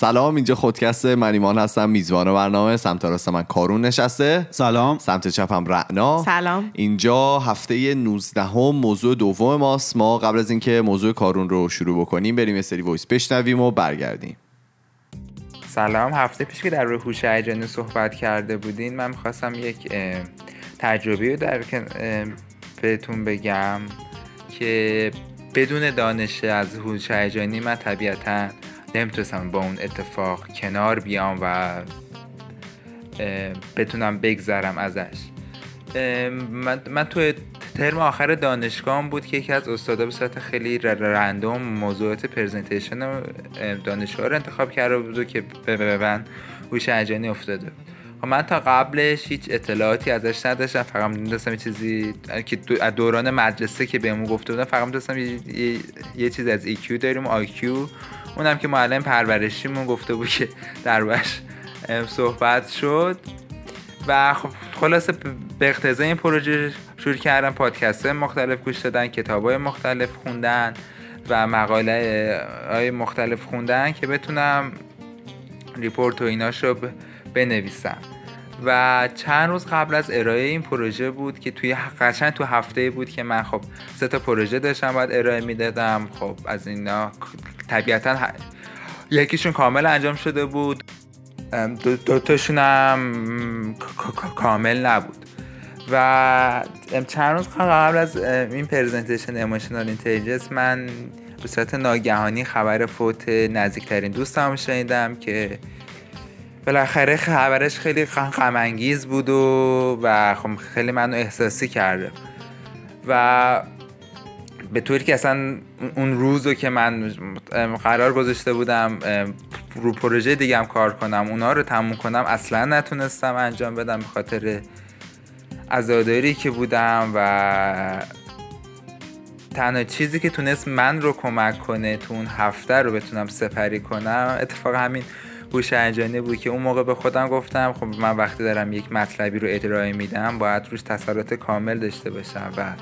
سلام اینجا خودکست من ایمان هستم میزبان برنامه سمت راست من کارون نشسته. سلام. سمت چپم رعنا. سلام. اینجا هفته 19 هم موضوع دوم ماست. ما قبل از اینکه موضوع کارون رو شروع بکنیم بریم یه سری وایس بشنویم و برگردیم. سلام. هفته پیش که در روی هوش صحبت کرده بودین من می‌خواستم یک تجربه رو در بهتون بگم که بدون دانش از هوش هیجانی من طبیعتا نمی‌تونستم با اون اتفاق کنار بیام و بتونم بگذرم ازش من, من توی ترم آخر دانشگاهم بود که یکی از استادا به صورت خیلی رندوم موضوعات پرزنتیشن دانشگاه رو انتخاب کرده بود که به من هوش هیجانی افتاده. خب من تا قبلش هیچ اطلاعاتی ازش نداشتم فقط می‌دونستم یه چیزی که دوران مدرسه که بهمون گفته بودن فقط می‌دونستم یه, یه, یه چیز از EQ داریم IQ اونم که معلم پرورشیمون گفته بود که در باش صحبت شد. و خب خلاصه به اقتضای این پروژه شروع کردم پادکست مختلف گوش دادن کتاب های مختلف خوندن و مقاله های مختلف خوندن که بتونم ریپورت و ایناش رو ب- بنویسم. و چند روز قبل از ارائه این پروژه بود که توی قشنگ تو هفته بود که من خب سه تا پروژه داشتم باید ارائه می‌دادم. خب از اینا طبیعتا ه- یکیشون کامل انجام شده بود. دو, تاشون هم کامل نبود. و چند روز قبل از این presentation emotional intelligence من به صورت ناگهانی خبر فوت نزدیکترین دوستم شنیدم که بالاخره خبرش خیلی غم بود و و خب خیلی منو احساسی کرده. و به طوری که اصلا اون روزو که من قرار گذاشته بودم رو پروژه دیگه هم کار کنم اونا رو تموم کنم اصلا نتونستم انجام بدم به خاطر عزاداری که بودم و تنها چیزی که تونست من رو کمک کنه تو اون هفته رو بتونم سپری کنم اتفاق همین هوش هیجانی بود که اون موقع به خودم گفتم خب من وقتی دارم یک مطلبی رو ارائه میدم باید روش تسلط کامل داشته باشم و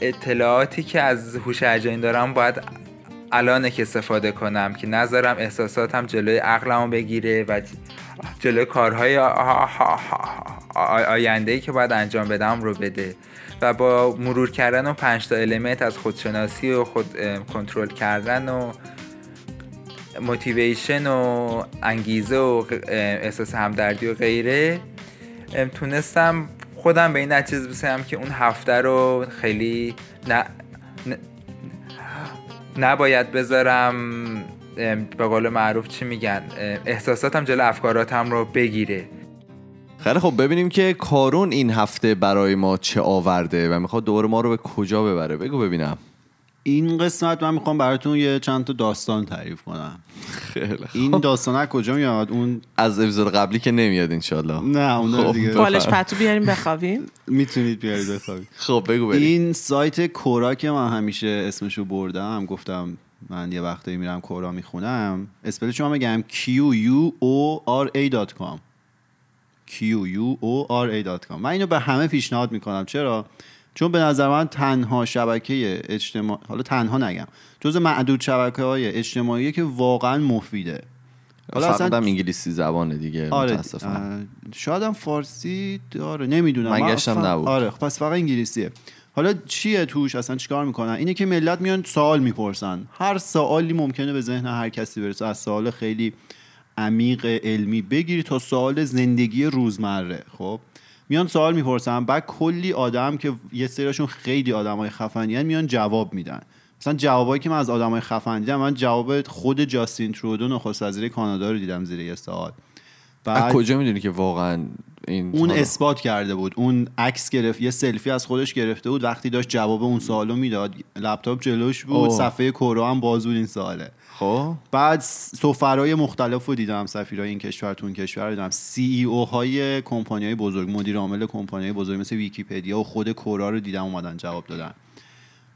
اطلاعاتی که از هوش هیجانی دارم باید الانه که استفاده کنم که نذارم احساساتم جلوی عقلمو بگیره و جلوی کارهای آینده ای که باید انجام بدم رو بده و با مرور کردن و پنج تا المنت از خودشناسی و خود کنترل کردن و موتیویشن و انگیزه و احساس همدردی و غیره تونستم خودم به این نتیجه برسم که اون هفته رو خیلی نه نباید بذارم به قول معروف چی میگن؟ احساساتم جلو افکاراتم رو بگیره. خیلی خب ببینیم که کارون این هفته برای ما چه آورده و می‌خواد دوباره ما رو به کجا ببره. بگو ببینم. این قسمت من می‌خوام براتون یه چند تا داستان تعریف کنم. خیلی خب. این داستان از کجا میاد؟ اون از اپیزود قبلی که نمیاد انشالله نه اون خب، دیگه. بالش پتو بیاریم بخوابیم. می‌تونید بیارید بخوابید. خب بگو بریم. این سایت کورا که من همیشه اسمشو بردم گفتم من یه وقتایی میرم کورا می‌خونم اسپلش رو بگم q u o r a.com q u o r a.com من اینو به همه پیشنهاد می‌کنم. چرا؟ چون به نظر من تنها شبکه اجتماع حالا تنها نگم. جز معدود شبکه های اجتماعی که واقعا مفیده. حالا اصلا انگلیسی زبانه دیگه آره متاسفانه. شاید هم فارسی داره نمی‌دونم. من گشتم نبود. آره خب پس فقط انگلیسیه. حالا چیه توش؟ اصلا چیکار می‌کنن؟ اینه که ملت میان سوال می‌پرسن. هر سوالی ممکنه به ذهن هر کسی برسه. از سوال خیلی عمیق علمی بگیری تا سوال زندگی روزمره خب؟ میان سوال می‌پرسن بعد کلی آدم که یه سریشون خیلی آدمای خفنی میان جواب میدن. مثلا جوابایی که من از آدمای خفن دیدم من جواب خود جاستین ترودو نخست وزیر کانادا رو دیدم زیر یه سوال. بعد کجا می‌دونی که واقعا این اون حالا- اثبات کرده بود. اون عکس گرفت یه سلفی از خودش گرفته بود. وقتی داشت جواب اون سوالو می‌داد لپتاپ جلوش بود اوه. صفحه Quora هم باز بود این سواله. خب. بعد سفیرهای مختلف رو دیدم سفیرهای این کشور تو اون کشور رو دیدم. CEO های کمپانی های بزرگ مدیر عامل کمپانی های بزرگ مثل ویکیپدیا و خود Quora رو دیدم اومدن جواب دادن.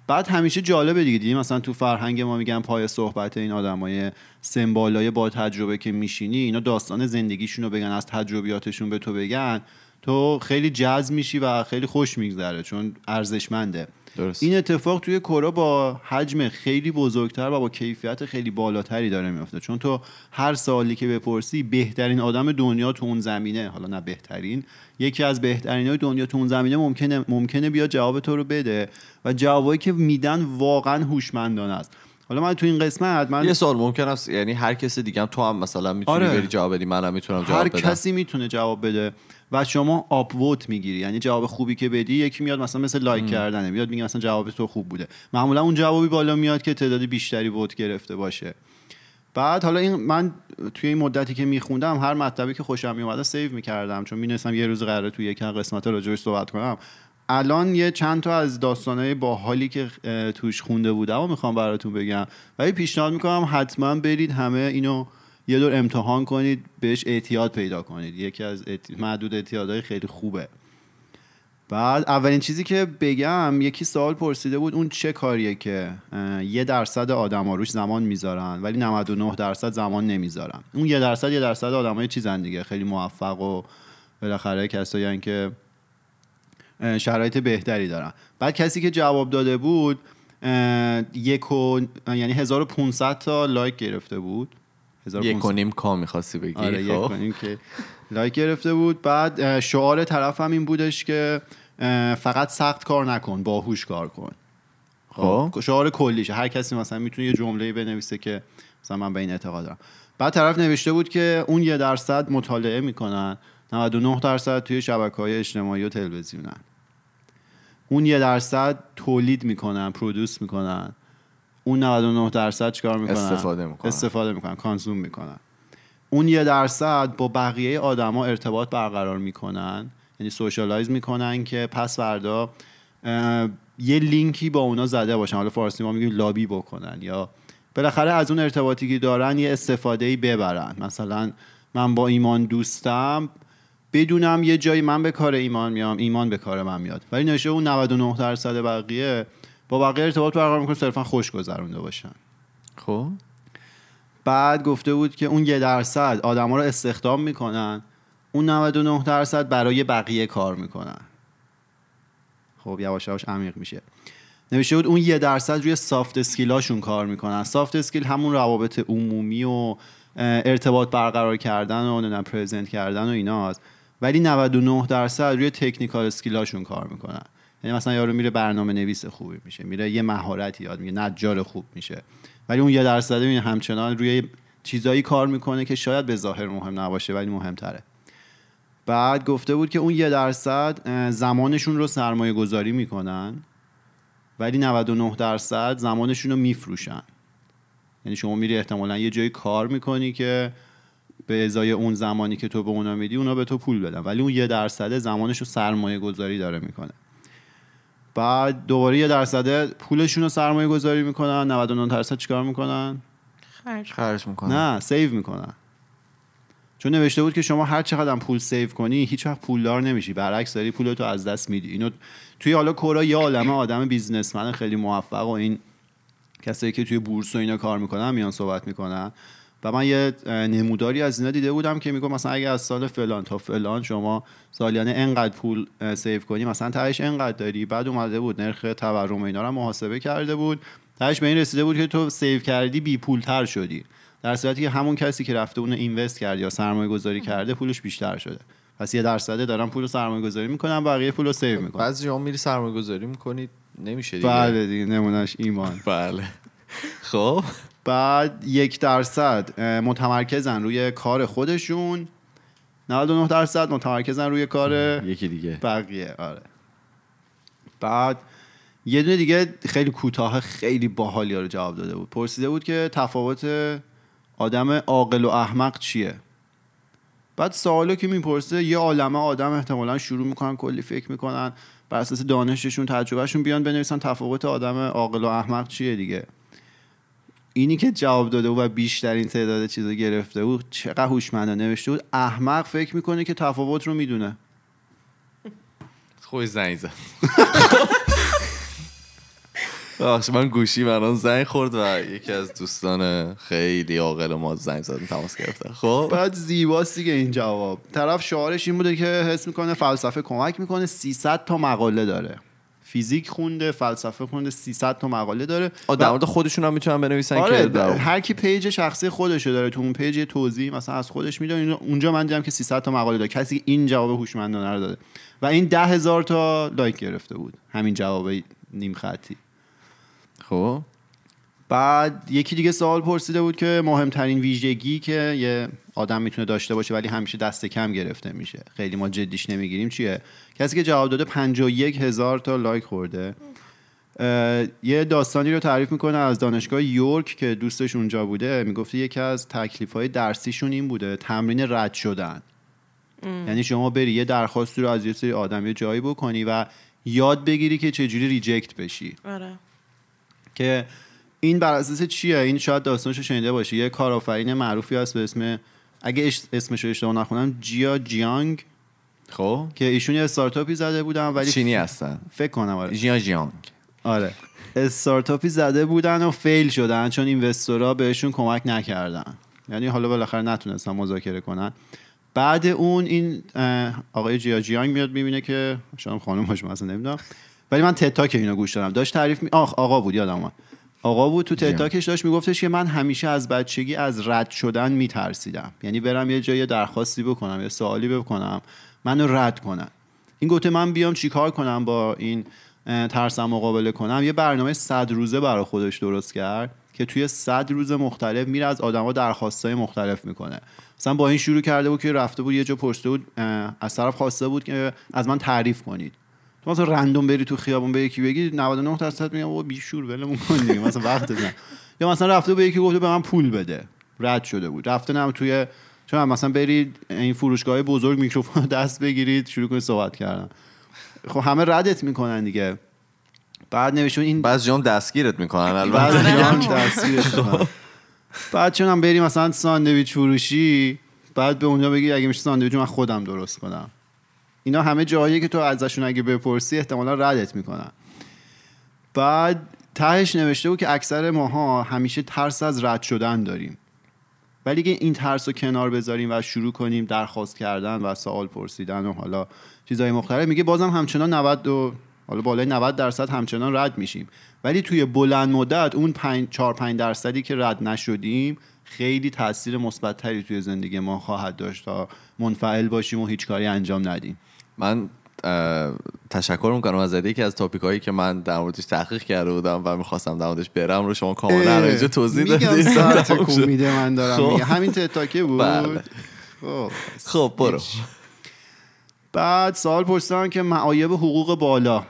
بعد همیشه جالبه دیگه. دیدیم مثلا تو فرهنگ ما میگن پای صحبت این آدمای سمبالای با تجربه که میشینی اینا داستان زندگیشون رو بگن از تجربیاتشون به تو بگن تو خیلی جذب میشی و خیلی خوش میگذره چون ارزشمنده. درست. این اتفاق توی کورا با حجم خیلی بزرگتر و با کیفیت خیلی بالاتری داره میفته چون تو هر سالی که بپرسی بهترین آدم دنیا تو اون زمینه. حالا نه بهترین. یکی از بهترین های دنیا تو اون زمینه ممکنه ممکنه بیا جواب تو رو بده. و جوابایی که میدن واقعا هوشمندانه است. حالا من تو این قسمت من یه سوال ممکن است یعنی هر کسی دیگه هم تو هم مثلا می‌تونی آره. بری جواب بدی منم می‌تونم جواب هر بدم. کسی می‌تونه جواب بده. و شما upvote می‌گیری. یعنی جواب خوبی که بدی یکی میاد مثلا مثل لایک کردنه. میاد میگه مثلا جواب تو خوب بوده. معمولا اون جوابی بالا میاد که تعداد بیشتری vote گرفته باشه. بعد حالا این من توی این مدتی که میخوندم هر مطلبی که خوشم میومده save می‌کردم. چون می‌دونستم یه روز قراره توی یک قسمت راجعش صحبت کنم. الان یه چند تا از داستانهای باحالی که توش خونده بودم و می‌خوام براتون بگم. ولی پیشنهاد می‌کنم حتما برید همه اینو یه دور امتحان کنید بهش اعتیاد پیدا کنید. یکی از اعتی- معدود اعتیادهای خیلی خوبه. بعد اولین چیزی که بگم یکی سوال پرسیده بود اون چه کاریه که یه درصد آدم روش زمان می‌ذارن ولی 99 درصد زمان نمی‌ذارن. اون یه درصد یه درصد آدم های چیزن دیگه. خیلی موفق و بالاخره کسایی که شرایط بهتری دارن. بعد کسی که جواب داده بود یک و یعنی 1500 تا لایک گرفته بود. 1500 یک و نیم کا می‌خواستی بگی آره یک خب. کنیم که لایک گرفته بود. بعد شعار طرف هم این بودش که فقط سخت کار نکن باهوش کار کن. خب؟ شعار کلیشه. هر کسی مثلا می‌تونه یه جمله بنویسه که مثلا من به این اعتقاد دارم. بعد طرف نوشته بود که اون یه درصد مطالعه می‌کنن. 99 درصد توی شبکه های اجتماعی و تلویزیونن. اون یه درصد تولید می‌کنن produce می‌کنن. اون 99 درصد چیکار می‌کنن؟ استفاده می‌کنن. استفاده می‌کنن consume می‌کنن. اون یه درصد با بقیه آدما ارتباط برقرار می‌کنن یعنی socialize می‌کنن که پس فردا یه لینکی با اونا زده باشن. حالا فارسی ما میگیم لابی بکنن یا بالاخره از اون ارتباطی که دارن یه استفاده ای ببرن. مثلا من با ایمان دوستم بدونم یه جایی من به کار ایمان میام ایمان به کار من میاد. ولی نوشته اون 99 درصد بقیه با بقیه ارتباط برقرار می‌کنه صرفا خوش گذرونده باشن. خب. بعد گفته بود که اون یه درصد آدما رو استخدام می‌کنن اون 99 درصد برای بقیه کار می‌کنن. خب یواش یواش عمیق میشه. نوشته بود اون یه درصد روی soft skill اشون کار می‌کنن. soft skill همون روابط عمومی و ارتباط برقرار کردن و نمی‌دونم present کردن و ایناست. ولی 99 درصد روی technical skill اشون کار می‌کنن. یعنی مثلا یارو میره برنامه نویس خوبی میشه میره یه مهارتی یاد میگیره نجار خوب میشه. ولی اون یه درصد این همچنان روی چیزایی کار می‌کنه که شاید به ظاهر مهم نباشه ولی مهمتره. بعد گفته بود که اون یه درصد زمانشون رو سرمایه گذاری می‌کنن ولی 99 درصد زمانشون رو میفروشن. یعنی شما میری احتمالا یه جایی کار می‌کنی که به ازای اون زمانی که تو به اونا میدی اونا به تو پول بدن. ولی اون یه درصد زمانش رو سرمایه گذاری داره می‌کنه. بعد دوباره یه درصد پولشون رو سرمایه گذاری می‌کنن 99 درصد چیکار می‌کنن؟ خرج. خرج می‌کنم نه save می‌کنن. چون نوشته بود که شما هر چقدر هم پول save کنی هیچ وقت پولدار نمیشی. برعکس داری پولتو از دست میدی. اینو توی حالا Quora یه عالمه آدم businessman خیلی موفق و این کسایی که توی بورس و اینا کار می‌کنن میان صحبت می‌کنن. و من یه نموداری از اینا دیده بودم که میگم مثلا اگه از سال فلان تا فلان شما سالیانه انقدر پول save کنی مثلا تهش انقدر داری. بعد اومده بود نرخ تورم و اینا رو هم محاسبه کرده بود. تهش به این رسیده بود که تو save کردی بی پول تر شدی. در صورتی که همون کسی که رفته اونو invest کرد یا سرمایه گذاری کرده پولش بیشتر شده. پس یه درصده دارن پول رو سرمایه گذاری می‌کنن بقیه پول رو سیو می‌کنن بعضی جاها میری سرمایه گذاری می‌کنی نمیشه دیگه. بله دیگه نمونهش ایمان. بله. خب. بعد یک درصد متمرکزن روی کار خودشون. 99 درصد متمرکزن روی کار یکی دیگه. بقیه آره. بعد یه دونه دیگه خیلی کوتاه خیلی باحالی رو جواب داده بود. پرسیده بود که تفاوت آدم عاقل و احمق چیه؟ بعد سوالو که می‌پرسه یه عالمه آدم احتمالا شروع می‌کنن کلی فکر می‌کنن بر اساس دانششون تجربهشون بیان بنویسن تفاوت آدم عاقل و احمق چیه دیگه. اینی که جواب داده بود و بیشترین تعداد چیزا گرفته بود چقدر هوشمندانه نوشته بود. احمق فکر می‌کنه که تفاوت رو می‌دونه. خوش زنگ زد. بخش من گوشی من زنگ خورد و یکی از دوستان خیلی عاقل ما زنگ زد تماس گرفتن. خب؟ بعد زیباست دیگه این جواب. طرف شعارش این بوده که حس می‌کنه فلسفه کمک می‌کنه 300 تا مقاله داره. فیزیک خونده فلسفه خونده 300 تا مقاله داره. آه، در و- مورد خودشون هم می‌تونن بنویسن آره که هر کی page شخصی خودشو داره تو اون page توضیح مثلا از خودش میده اونجا من دیدم که 300 تا مقاله داره. کسی این جواب هوشمندانه رو داده. و این ده هزار تا لایک گرفته بود. همین جواب نیم خطی. خب. بعد یکی دیگه سوال پرسیده بود که مهمترین ویژگی که یه آدم می‌تونه داشته باشه ولی همیشه دست کم گرفته میشه. خیلی ما جدیش نمی‌گیریم. چیه؟ کسی که جواب داده 51 هزار تا لایک خورده. یه داستانی رو تعریف می‌کنه از دانشگاه یورک که دوستش اونجا بوده. می‌گفته یکی از تکلیف های درسیشون این بوده. تمرین رد شدن. یعنی شما بری یه درخواستی رو از یه سری آدم یه جایی بکنی و یاد بگیری که چجوری reject بشی. آره. که این بر اساس چیه؟ این شاید داستانشو شنیده باشی. یه کارآفرین معروفی هست به اسم اگه اش- اسمش رو اشتباه نخونم جیا جیانگ. خب. که ایشون یه استارتاپی زده بودن ولی چینی هستن. فکر کنم آره. ژیان ژیانگ آره. استارتاپی زده بودن و fail شدن چون investor ا بهشون کمک نکردن. یعنی حالا بالاخره نتونستن مذاکره کنن. بعد اون این آقای جیا جیانگ میاد می‌بینه که شاید خانم باشه مثلا نمی‌دونم. ولی من تتاک اینو گوش دارم. داشت تعریف می... آخ آقا بود یادم اومد. آقا بود تو تتاکش داشت میگفتش که من همیشه از بچگی از رد شدن میترسیدم. یعنی برم یه جای درخواستی بکنم یه سوالی بکنم منو رد کنن. این گفته من بیام چیکار کنم با این ترسم مقابله کنم؟ یه برنامه صد روزه برای خودش درست کرد که توی صد روز مختلف میره از آدما درخواستای مختلف می‌کنه. مثلا با این شروع کرده بود که رفته بود یه جا پرسیده بود از طرف خواسته بود که از من تعریف کنید. تو مثلا رندوم بری تو خیابون به یکی بگی 99 درصد میگم بابا بیشور ولمون کن دیگه مثلا وقت نه. یا مثلا رفته به یکی گفته به من پول بده. رد شده بود. رفته نم توی چون مثلا برید این فروشگاه بزرگ میکروفون رو دست بگیرید شروع کنید صحبت کردن. خب همه ردت می‌کنن دیگه. بعد نوشون این بعض جام دستگیرت می‌کنن البته. جان دستگیرش کنن. بعد چون هم بریم مثلا ساندویچ فروشی بعد به اونجا بگی اگه میشه ساندویچ من خودم درست کنم. اینا همه جاییه که تو ازشون اگه بپرسی احتمالا ردت می‌کنن. بعد تهش نوشته بود که اکثر ماها همیشه ترس از رد شدن داریم. ولی اگه این ترس رو کنار بذاریم و شروع کنیم درخواست کردن و سوال پرسیدن و حالا چیزهای مختلف. میگه بازم همچنان 90 و حالا بالای 90 درصد همچنان رد میشیم. ولی توی بلند مدت اون 4 5 درصدی که رد نشدیم خیلی تاثیر مثبتتری توی زندگی ما خواهد داشت تا منفعل باشیم و هیچ کاری انجام ندیم. من تشکر می‌کنم از که از تاپیک هایی که من در موردش تحقیق کرده بودم و می‌خواستم در موردش برم رو شما کاملا اینجا توضیح دادید. ساعت. کمیده من دارم خب. میگم. همین تتاکه بود؟ بله. خب خب برو. بعد سوال پرسیدن که معایب حقوق بالا.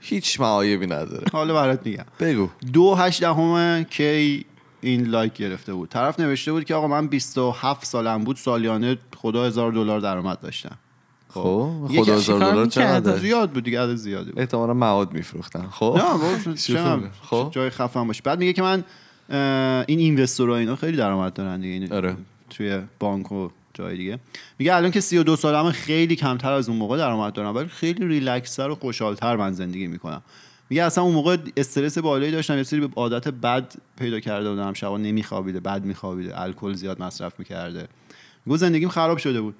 هیچ معایبی نداره. حالا برات میگم. بگو. دو هشت دهم کی این لایک گرفته بود؟ طرف نوشته بود که آقا من 27 سالم بود سالیانه خدا هزار دلار درآمد داشتم. خب. یکی خدا هزار دلار؟ چقدر زیاد بود دیگه عدد زیادی بود. احتمالا مواد میفروختن. خب. نه. خب. جای خفن باشه. بعد میگه که من این اینوستورها اینا خیلی درآمد دارن دیگه. آره. توی بانک و جای دیگه. میگه الان که 32 سالمه خیلی کمتر از اون موقع درآمد دارم ولی خیلی ریلکس‌تر و خوشحالتر من زندگی می‌کنم. میگه اصلا اون موقع استرس بالایی داشتم یه سری به عادت بد پیدا کرده بودم شبا نمیخوابیده بد میخوابیده الکل زیاد مصرف می‌کرده. میگه زندگیم خراب شده بود.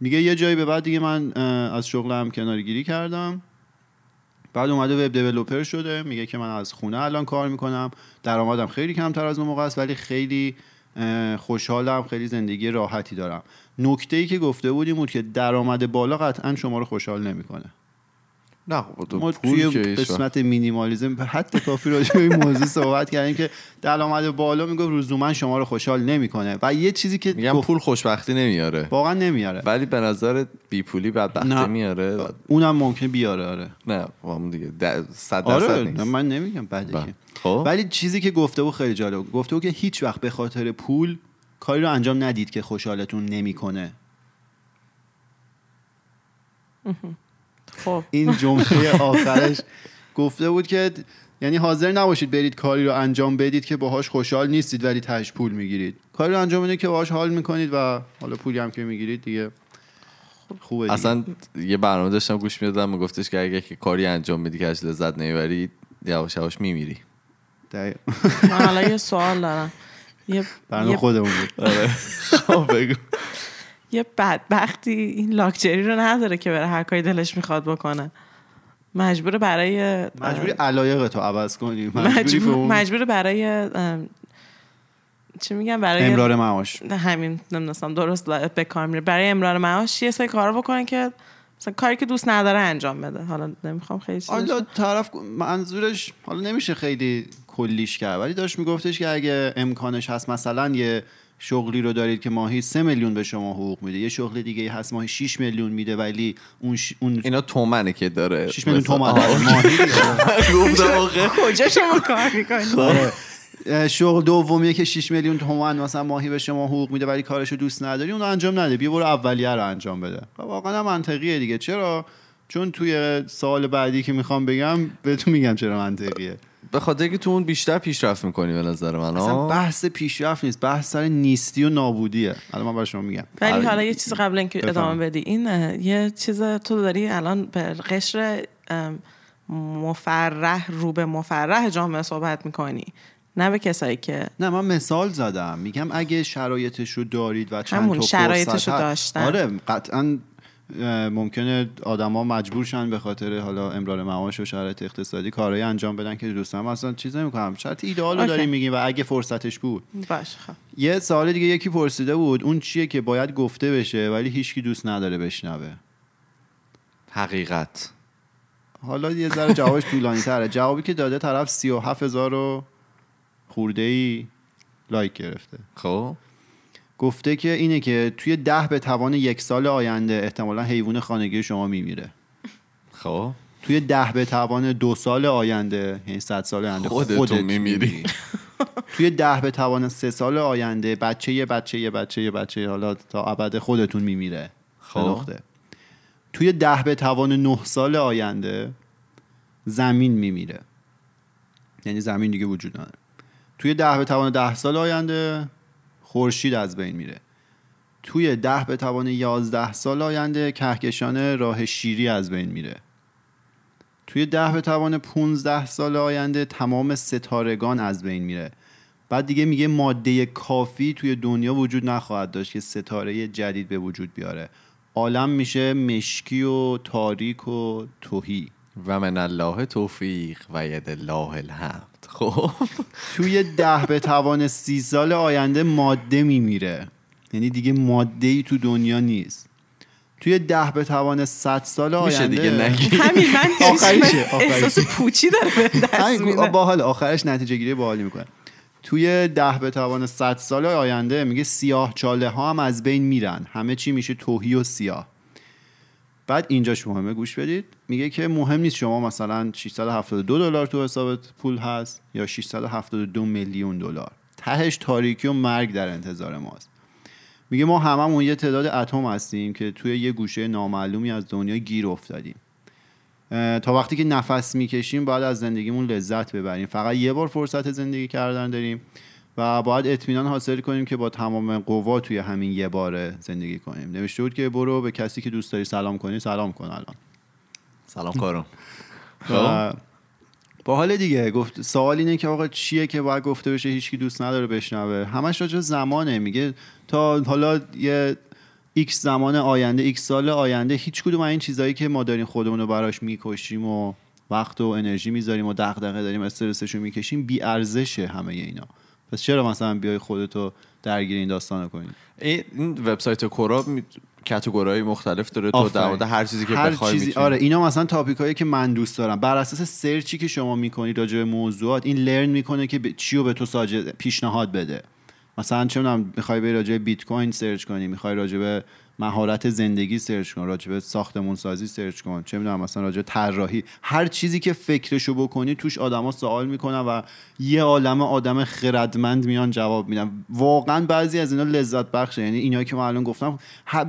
میگه یه جایی به بعد دیگه من از شغلم کنارگیری کردم. بعد اومده وب دیولپر شده میگه که من از خونه الان کار می‌کنم. درآمدم خیلی کمتر از اون موقع است ولی خیلی خوشحالم خیلی زندگی راحتی دارم. نکته ای که گفته بودیم بود که درآمد بالا قطعا شما رو خوشحال نمی‌کنه. نه خب تو ما پول توی قسمت مینیمالیزم به حتی کافی راجع به این موضوع صحبت کردیم که درآمد بالا میگه لزوما شما رو خوشحال نمی‌کنه. و یه چیزی که میگم گفت- پول خوشبختی نمیاره. واقعا نمیاره. ولی به نظر بی پولی بدبختی. میاره اونم ممکنه بیاره آره. نه همون دیگه ده- صد درصد آره نیست. من نمیگم بده بله. که. خب. ولی چیزی که گفته بود خیلی جالب. بود. گفته بود که هیچ وقت به خاطر پول کاری رو انجام ندید که خوشحالتون نمی‌کنه. خب. این جمله آخرش گفته بود که یعنی حاضر نباشید برید کاری رو انجام بدید که باهاش خوشحال نیستید ولی تهش پول می‌گیرید. کاری رو انجام بدید که باهاش حال می‌کنید و حالا پولی هم که می‌گیرید دیگه خوبه دیگه. اصلا یه برنامه داشتم گوش می‌دادم میگفتش که اگه که کاری انجام بدی که ازش لذت نمی‌بری یواش یواش میمیری. دقیق. من حالا یه سوال دارم. یه برنامه خودمون بود. آره. خب بگو. یه بدبختی این لاکچری رو نداره که بره هر کاری دلش می‌خواد بکنه. مجبور برای اه، مجبوری علایق تو عوض کنی مجبور, مجبور برای چی میگم برای امرار معاش. همین نمی‌دونستم درست به کار میره. برای امرار معاش یه سری کار بکنن که مثلا کاری که دوست نداره انجام بده. حالا نمی‌خوام خیلی حالا طرف منظورش حالا نمیشه خیلی کلیش کرد ولی داشت میگفتش که اگه امکانش هست مثلا یه شغلی رو دارید که ماهی 3 میلیون به شما حقوق میده. یه شغل دیگه هست ماهی 6 میلیون میده ولی اون ش... اون اینا تومنه که داره. 6 میلیون تومن. آره، ماهی دیگه. گفتم آخه. کجا شما کار می‌کنی؟ آره. اه، شغل دومیه که 6 میلیون تومن مثلا ماهی به شما حقوق میده ولی کارشو دوست نداری اون رو انجام نده. بیا برو اولیه رو انجام بده. خب واقعا منطقیه دیگه. چرا؟ چون توی سال بعدی که می‌خوام بگم بهتون میگم چرا منطقیه. به خاطر که تو اون بیشتر پیشرفت می‌کنی به نظر من اصلا؟ بحث پیشرفت نیست بحث سر نیستی و نابودیه الان من برای شما میگم ولی آره. حالا یه چیز قبل اینکه. ادامه بدی این یه چیز تو داری الان به قشر مفرح رو به مفرح جامعه صحبت می‌کنی نه به کسایی که نه من مثال زدم میگم اگه شرایطش رو دارید و چند همون تا شرایطش رو داشتن. آره قطعا ممکنه آدما مجبور شن به خاطر حالا امرار معاش و شرایط اقتصادی کارهایی انجام بدن که دوست اصلا چیز نمی‌کنم. شرط ایدئال رو. داریم میگیم و اگه فرصتش بود. باش خب. یه سوال دیگه یکی پرسیده بود اون چیه که باید گفته بشه ولی هیچکی دوست نداره بشنوه؟ حقیقت. حالا یه ذره جوابش طولانی تره جوابی که داده طرف 37 هزار و خورده ای لایک گرفته. خب. گفته که اینه که توی ده به توان یک سال آینده احتمالا حیوان خانگی شما میمیره. خب. توی ده به توان دو سال آینده یعنی صد سال آینده خودتون خودت میمیری. توی ده به توان سه سال آینده بچه یه بچه یه بچه یه بچه حالا تا ابد خودتون میمیره. خب. توی ده به توان نه سال آینده زمین میمیره. یعنی زمین دیگه وجود نداره. توی ده به توان ده سال آینده خورشید از بین میره. توی ده به توان یازده سال آینده کهکشان راه شیری از بین میره. توی ده به توان 15 سال آینده تمام ستارگان از بین میره. بعد دیگه میگه ماده کافی توی دنیا وجود نخواهد داشت که ستاره جدید به وجود بیاره. عالم میشه مشکی و تاریک و توهی. و من الله توفیق و ید الله الحمد خب. توی ده به توان سی سال آینده ماده میمیره. یعنی دیگه ماده ای تو دنیا نیست. توی ده به توان 100 سال میشه آینده دیگه نگی. همین من آخریشه. احساس پوچی داره به دست میده. باحال آخرش نتیجه گیری باحالی می‌کنه. توی ده به توان 100 سال آینده میگه سیاه چاله ها هم از بین میرن. همه چی میشه توهی و سیاه. بعد اینجاش مهمه گوش بدید. میگه که مهم نیست شما مثلا 672 دلار تو حسابت پول هست یا 672 میلیون دلار. تهش تاریکی و مرگ در انتظار ماست. میگه ما هممون یه تعداد اتم هستیم که توی یه گوشه نامعلومی از دنیا گیر افتادیم. تا وقتی که نفس می‌کشیم باید از زندگیمون لذت ببریم. فقط یه بار فرصت زندگی کردن داریم. و باید اطمینان حاصل کنیم که با تمام قوا توی همین یه بار زندگی کنیم. نوشته بود که برو به کسی که دوست داری سلام کنی سلام کن الان. سلام کارم و با حال دیگه گفت سوال اینه که آقا چیه که باید گفته بشه هیچکی دوست نداره بشنوه؟ همش راجع زمانه. میگه تا حالا یه ایکس زمان آینده ایکس سال آینده هیچ کدوم از این چیزهایی که ما داریم خودمون رو براش می‌کشیم و وقت و انرژی می‌ذاریم و دغدغه داریم استرسش رو می‌کشیم بی ارزشه همه اینا. پس چرا مثلا بیای خودتو درگیر این داستان کنی این این وبسایت کورا می... category های مختلف داره تو. در مورد هر چیزی که هر بخوای چیزی می‌تونی. آره اینا مثلا topic هایی که من دوست دارم بر اساس search ی که شما می‌کنید راجع به موضوعات این learn می‌کنه که چی رو به تو suggest پیشنهاد بده مثلا چه می‌دونم می‌خوای به راجع بیت کوین search کنی می‌خوای راجع به مهارت زندگی search کن راجع به ساختمون سازی search کن چه می‌دونم مثلا راجع طراحی هر چیزی که فکرشو بکنی توش آدما سوال می‌کنن و یه عالم آدم خردمند میان جواب میدن. واقعا بعضی از اینا لذت بخشه. یعنی اینایی که من الان گفتم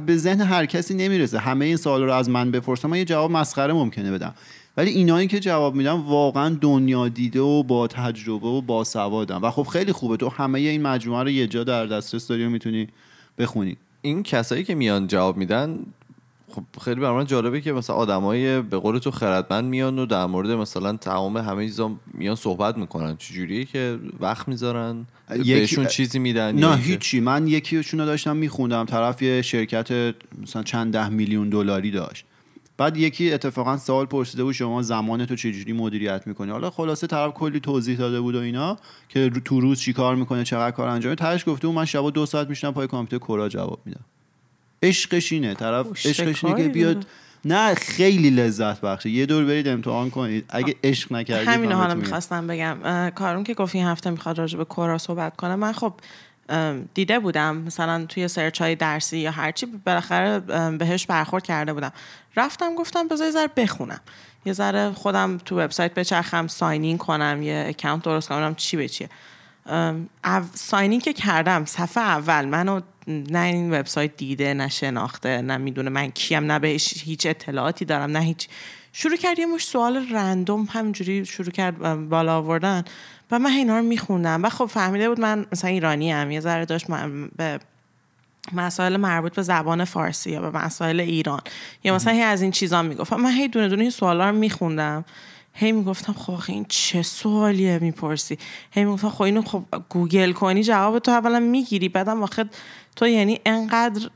به ذهن هر کسی نمی‌رسه. همه این سوال رو از من بپرسم من یه جواب مسخره ممکنه بدم. ولی اینایی که جواب میدم واقعا دنیا دیده و با تجربه و با سوادم و خب خیلی خوبه. تو همه این مجموعه رو یه جا در دسترس داری و می‌تونی بخونی. این کسایی که میان جواب میدن خب خیلی برای من جالبه که مثلا آدمای به قول تو خردمند میان و در مورد مثلا تمام همه چیزا میان صحبت می‌کنن. چجوریه که وقت می‌ذارن؟ یکی- بهشون چیزی میدن؟ نه هیچی. من یکیشون رو داشتم میخوندم. طرف یه شرکت مثلا چند ده میلیون دلاری داشت. بعد یکی اتفاقا سوال پرسیده بود شما زمان تو چجوری مدیریت می‌کنی؟ حالا خلاصه طرف کلی توضیح داده بود و اینا که تو روز چی کار می‌کنه چقدر کار انجام تهش گفته بود من شبا دو ساعت میشنم پای کامپیوتر کورا جواب میدم. عشقش اینه. طرف عشقش اینه که بیاد. نه خیلی لذت بخشه. یه دور برید امتحان کنید. اگه عشق نکردید همین حالا. می‌خواستم بگم. کارون که گفت این هفته می‌خواد راجع به کورا صحبت کنه من خب دیده بودم. مثلا توی سرچ های درسی یا هرچی بالاخره بهش برخورد کرده بودم. رفتم گفتم بذار یه ذره بخونم. یه ذره خودم تو وبسایت بچرخم ساینین کنم یه اکانت درست کنم چی به چیه. ساینین که کردم صفحه اول منو نه این وبسایت دیده نه شناخته نه می‌دونه من کیم نه بهش هیچ اطلاعاتی دارم نه هیچ. شروع کرد یه مش سوال رندوم همینجوری شروع کرد بالا آوردن. و من اینا رو میخوندم. و خب فهمیده بود من مثلا ایرانی هم یه ذره داشت من به مسائل مربوط به زبان فارسی یا به مسائل ایران یا مثلا هی از این چیزا می‌گفت من هی دونه دونه این سوالا رو میخوندم. هی می‌گفتم خب این چه سوالیه می‌پرسی؟ هی می‌گفتم خب اینو خب گوگل کنی جواب تو اولا می‌گیری بعدم آخه تو یعنی انقدر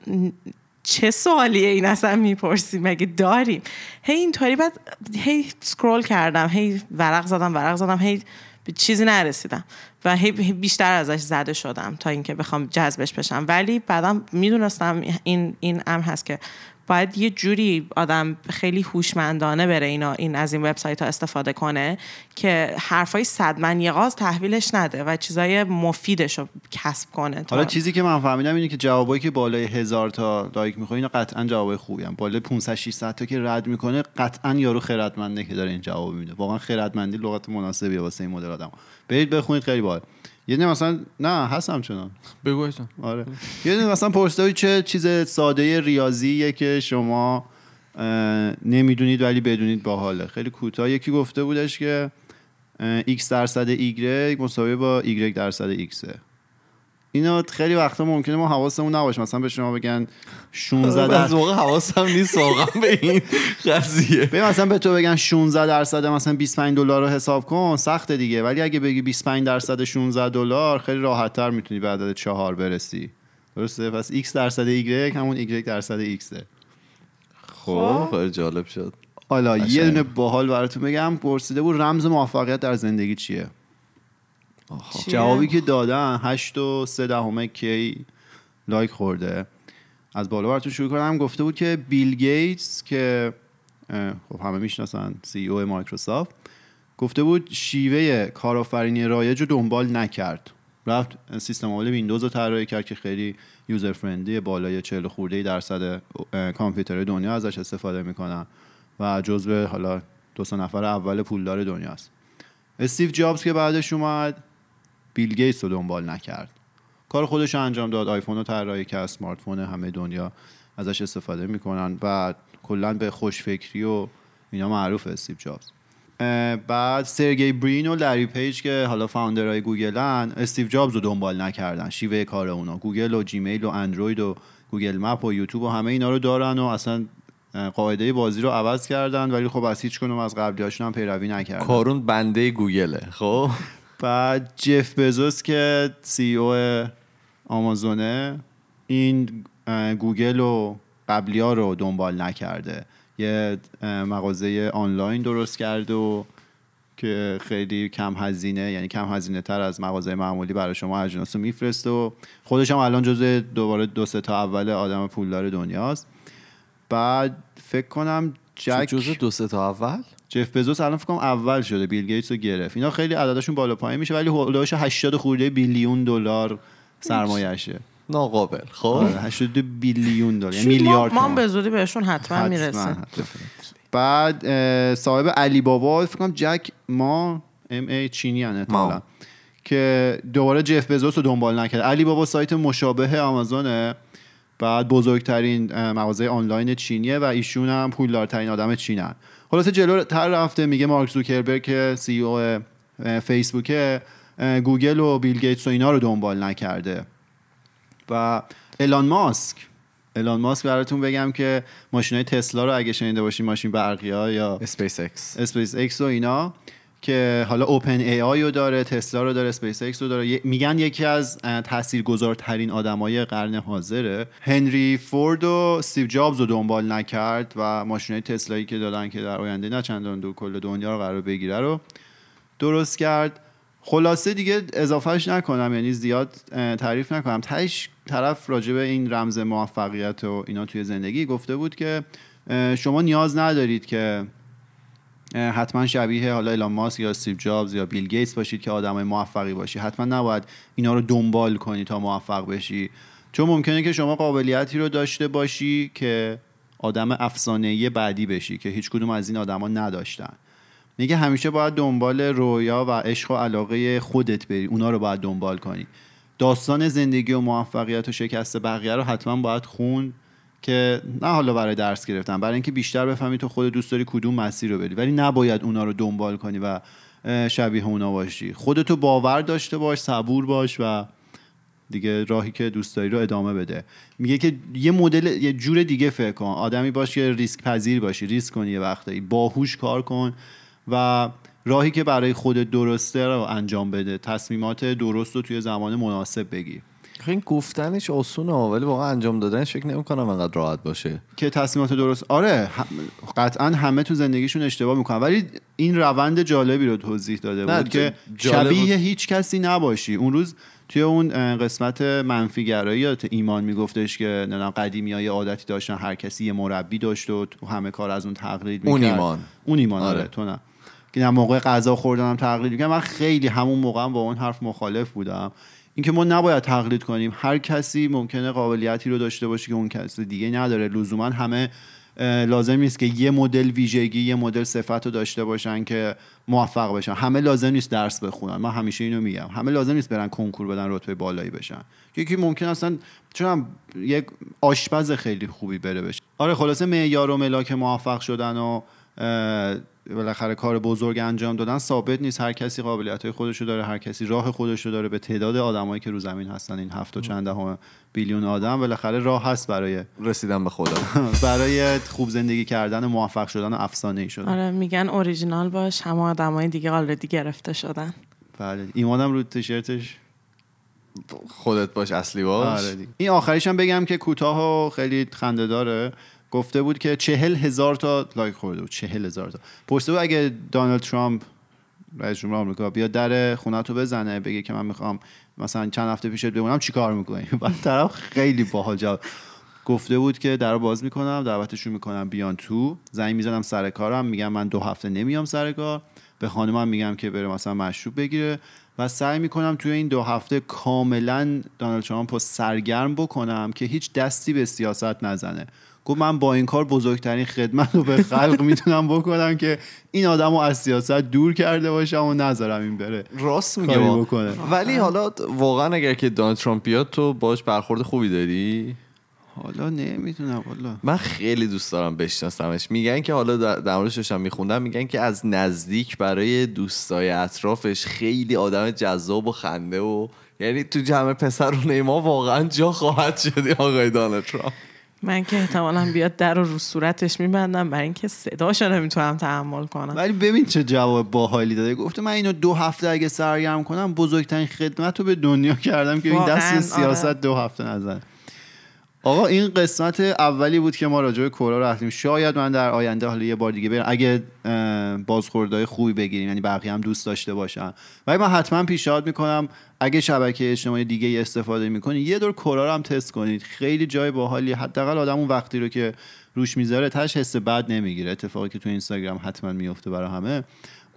چه سوالیه این اصلا می‌پرسی؟ مگه داریم؟ هی اینطوری بعد هی سکرول کردم. هی ورق زدم ورق زدم هی به چیزی نرسیدم و بیشتر ازش زده شدم تا اینکه بخوام جذبش بشم. ولی بعدم می‌دونستم این این امر هست که باید یه جوری آدم خیلی هوشمندانه بره اینا این از این وبسایت ها استفاده کنه که حرفای صد من یقاز تحویلش نده و چیزای مفیدش رو کسب کنه حالا چیزی که من فهمیدم اینه که جوابایی که بالای هزار تا لایک می‌خوره اینا قطعا جوابای خوبی هم. بالای 500 600 تا که رد می‌کنه قطعا یارو خردمنده که داره این جواب میده. واقعا خردمندی لغت مناسبیه واسه این مدل آدم برید بخونید خیلی باحال. یه دونه مثلا نه هستم چنان. بگو. آره. یه دونه مثلا پرسیده بود چه چیز ساده ریاضیه که شما نمی‌دونید ولی بدونید باحاله. خیلی کوتاه. یکی گفته بودش که x درصد y مساوی با y درصد x اینا خیلی وقتا ممکنه ما حواسمون نباشه. مثلا به شما بگن 16 از درصد موقع حواسم نیست واقعا به این قضیه. ببین مثلا به تو بگن 16 درصد مثلا 25 دلار رو حساب کن سخته دیگه. ولی اگه بگی 25 درصد 16 دلار خیلی راحت تر می‌تونی به عدد 4 برسی. درسته؟ پس x درصد y همون y درصد x خب خیلی جالب شد. حالا. یه دونه باحال براتون بگم. پرسیده بود رمز موفقیت در زندگی چیه؟ جوابی که دادن 8 و 3 دهم k like خورده. از بالا براتون شروع کنم. گفته بود که بیل گیتس که خب همه می‌شناسن CEO مایکروسافت گفته بود شیوه کارآفرینی رایج رو دنبال نکرد. رفت سیستم عامل ویندوز رو طراحی کرد که خیلی user friendly بالای 40 خورده درصد کامپیوتر دنیا ازش استفاده می‌کنن و جزو حالا دو سه نفر اول پولدار دنیاست استیو جابز که بعدش اومد بیل گیتس رو دنبال نکرد. کار خودش رو انجام داد آیفون رو طراحی کرد smartphone همه دنیا ازش استفاده می‌کنن و کلا به خوشفکری و اینا معروف استیو جابز. بعد سرگی برین و لری پیج که حالا founder های گوگلن استیو جابز رو دنبال نکردن شیوه کار اونا. گوگل و جیمیل و اندروید و گوگل مپ و یوتیوب و همه اینا رو دارن و اصلا قاعده بازی رو عوض کردن ولی خب از هیچ کدوم از قبلیاشون هم پیروی نکردن. کارون بنده گوگله خب؟ بعد جف بزوس که CEO آمازونه این گوگل و قبلی ها رو دنبال نکرده. یه مغازه آنلاین درست کرده و که خیلی کم هزینه یعنی کم هزینه تر از مغازه معمولی برای شما اجناس رو میفرسته و خودش هم الان جزو دوباره دو سه تا اول آدم پولدار دنیاست. بعد فکر کنم جک. جزء دو سه تا اول؟ جف بزوس الان فکر کنم اول شده بیل گیتس رو گرفت. اینا خیلی عددشون بالا پایین میشه ولی هولوش 80 خورده بیلیون دلار سرمایه‌شه ناقابل. خب؟ آره 82 بیلیون دلار یعنی میلیارد ما. به زودی بهشون حتما, حتما، می‌رسیم. بعد صاحب علی بابا فکر کنم جک ما M A چینی ما. که دوباره جف بزوس رو دنبال نکرد. علی بابا سایت مشابه آمازونه. بعد بزرگترین مغازه آنلاین چینیه و ایشون هم پولدارترین آدم چینن. خلاصه جلوتر رفته میگه مارک زوکربرگ که CEO فیسبوک اه، گوگل و بیل گیتس و اینا رو دنبال نکرده. و ایلان ماسک ایلان ماسک براتون بگم که ماشین های تسلا رو اگه شنیده باشین ماشین برقی ها یا اسپیس اکس اسپیس اکس و اینا که حالا اوپن ای آی رو داره تسلا رو داره اسپیس ایکس رو داره. میگن یکی از تاثیرگذارترین آدمای قرن حاضره. هنری فورد و استیو جابز رو دنبال نکرد و ماشینای تسلایی که دادن که در آینده نه چندان دور کل دنیا رو قرار بگیره رو درست کرد. خلاصه دیگه اضافهش نکنم یعنی زیاد تعریف نکنم. تهش طرف راجع به این رمز موفقیت و اینا توی زندگی گفته بود که شما نیاز ندارید که حتما شبیه حالا ایلان ماسک یا استیو جابز یا بیل گیتس باشید که آدمای موفقی باشی. حتما نباید اینا رو دنبال کنی تا موفق بشی. چون ممکنه که شما قابلیتی رو داشته باشی که آدم افسانه‌ای بعدی بشی که هیچ کدوم از این آدما نداشتن. میگه همیشه باید دنبال رویا و عشق و علاقه خودت بری. اونا رو باید دنبال کنی. داستان زندگی و موفقیت و شکست بقیه رو حتما باید خون که نه حالا برای درس گرفتن برای اینکه بیشتر بفهمی تو خود دوست داری کدوم مسیر رو بری ولی نباید اونا رو دنبال کنی و شبیه اونا باشی. خودتو باور داشته باش صبور باش و دیگه راهی که دوست داری رو ادامه بده. میگه که یه مدل یه جور دیگه فکر کن. آدمی باش که ریسک پذیر باشی ریسک کنی یه وقتایی. باهوش کار کن و راهی که برای خودت درسته رو انجام بده. تصمیمات درست رو توی زمان مناسب بگیر این گفتنش آسونه ولی واقعا انجام دادنش فکر نمی‌کنم انقدر راحت باشه. که تصمیمات درست آره قطعا همه تو زندگیشون اشتباه می‌کنن. ولی این روند جالبی رو توضیح داده بود که شبیه هیچ کسی نباشی. اون روز توی اون قسمت منفیگرایی یا ایمان میگفتش که نه قدیمی های عادتی داشتن هر کسی یه مربی داشت و تو همه کار از اون تقلید می‌کرد. اون ایمان. اون ایمان آره, آره. تو نه. که موقع غذا خوردنم تقلید می‌کرد. من خیلی همون موقع با اون حرف مخالف بودم. اینکه ما نباید تقلید کنیم. هر کسی ممکنه قابلیتی رو داشته باشه که اون کسی دیگه نداره. لزوما همه لازم نیست که یه مدل ویژگی یه مدل صفت رو داشته باشن که موفق بشن. همه لازم نیست درس بخونن. من همیشه اینو میگم. همه لازم نیست برن کنکور بدن رتبه بالایی بشن. یکی ممکن اصلا چون یک آشپز خیلی خوبی بره بشه. آره خلاصه معیار و ملاک موفق شدن و بالاخره کار بزرگ انجام دادن ثابت نیست. هر کسی قابلیت های خودش رو داره هر کسی راه خودش رو داره. به تعداد آدمایی که رو زمین هستن این هفت و چند هم بیلیون آدم بالاخره راه هست برای رسیدن به خدا. برای خوب زندگی کردن و موفق شدن و افسانه ای شدن. آره میگن اوریجینال باش همه آدمای دیگه آلردی گرفته شدن. بله. ایمانم رو تیشرتش؟ خودت باش اصلی باش. آره این آخریش هم بگم که کوتاه و خیلی خنده داره. گفته بود که چهل هزار تا لایک خورده بود چهل هزار تا. پرسته بود اگه دانالد ترامپ رئیس جمهور آمریکا بیا در خونه تو بزنه بگه که من می‌خوام مثلا چند هفته پیشت بمونم چیکار می‌کنی؟ بعد طرف خیلی باحال جواب گفته بود که در باز می‌کنم دعوتشون می‌کنم بیان تو. زنگ می‌زنم سر کارم میگم من دو هفته نمیام سر کار. به خانمم میگم که بره مثلا مشروب بگیره. و سعی می‌کنم توی این دو هفته کاملا دانالد ترامپ رو سرگرم بکنم که هیچ دستی به سیاست نزنه. گفت من با این کار بزرگترین خدمت رو به خلق می‌تونم بکنم که این آدم رو از سیاست دور کرده باشم و نذارم این بره راست میگه بکنه. ولی حالا واقعا اگر که دونالد ترامپ بیاد تو باش برخورد خوبی داری؟ حالا نمی‌دونم والا. من خیلی دوست دارم بشناسمش. میگن که حالا در موردش داشتم میخوندم میگن که از نزدیک برای دوستای اطرافش خیلی آدم جذاب و خنده و یعنی تو جمع پسرونه ما واقعا جا خواهد شدی آقای دانالد ترامپ. من که احتمالا بیاد در رو رو صورتش میبندم برای اینکه صداشو نمی‌تونم تحمل کنم. ولی ببین چه جواب باحالی داده. گفته من اینو دو هفته اگه سرگرم کنم بزرگترین خدمت رو به دنیا کردم که این دست سیاست آره. دو هفته نزن. آقا این قسمت اولی بود که ما راجع به کورا رفتیم. شاید من در آینده حالا یه بار دیگه برم. اگه بازخوردهای خوبی بگیریم یعنی بقیه هم دوست داشته باشن. ولی من حتما پیشنهاد می‌کنم اگه شبکه اجتماعی دیگه استفاده می‌کنید یه دور کورا رو هم تست کنید. خیلی جای باحالی. حداقل آدم اون وقتی رو که روش می‌ذاره تاش حس بد نمی‌گیره. اتفاقی که تو اینستاگرام حتما میفته برای همه.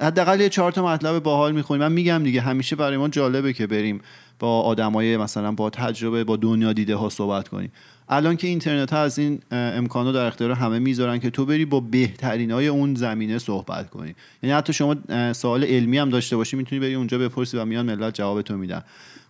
حداقل یه چهار تا مطلب باحال می‌خونیم من میگم دیگه همیشه برای ما جالبه که بریم با آدمای مثلا با تجربه با دنیا دیده ها صحبت کنیم. الان که اینترنت ها از این امکانات در اختیار همه می‌ذارن که تو بری با بهترین های اون زمینه صحبت کنی. یعنی حتی شما سوال علمی هم داشته باشی می‌تونی بری اونجا بپرسی و میان ملت جواب تو میدن.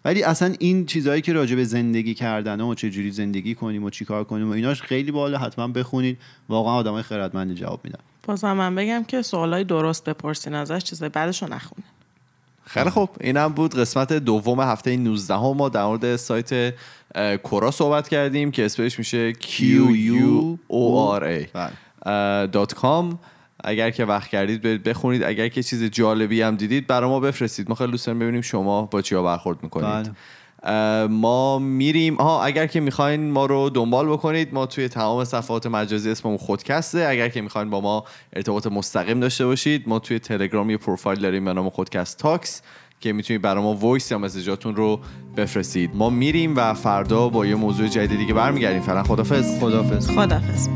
ولی اصلا این چیزهایی که راجع به زندگی کردن و چه جوری زندگی کنیم و چیکار کنیم و ایناش خیلی بالا حتما بخونید. واقعا آدمای خردمندی جواب میدن. بازم من بگم که سوالای درست بپرسین ازش چیزای بعدشو نخونین. خیلی خوب. اینم بود قسمت دوم هفته 19 هم ما در مورد سایت کورا صحبت کردیم که اسمش میشه q u o r a. بله. اگر که وقت کردید برید بخونید. اگر که چیز جالبی هم دیدید برای ما بفرستید. ما خیلی دوست داریم ببینیم شما با چیا برخورد می‌کنید. بله. ما میریم. ها اگر که می‌خواین ما رو دنبال بکنید ما توی تمام صفحات مجازی اسممون خودکسته. اگر که می‌خواین با ما ارتباط مستقیم داشته باشید ما توی تلگرام یه پروفایل داریم به نام خودکست تاکس که می‌تونید برای ما voice یا message اتون رو بفرستید. ما میریم و فردا با یه موضوع جدید دیگه برمیگردیم. فعلا خدافظ خدافظ خدافظ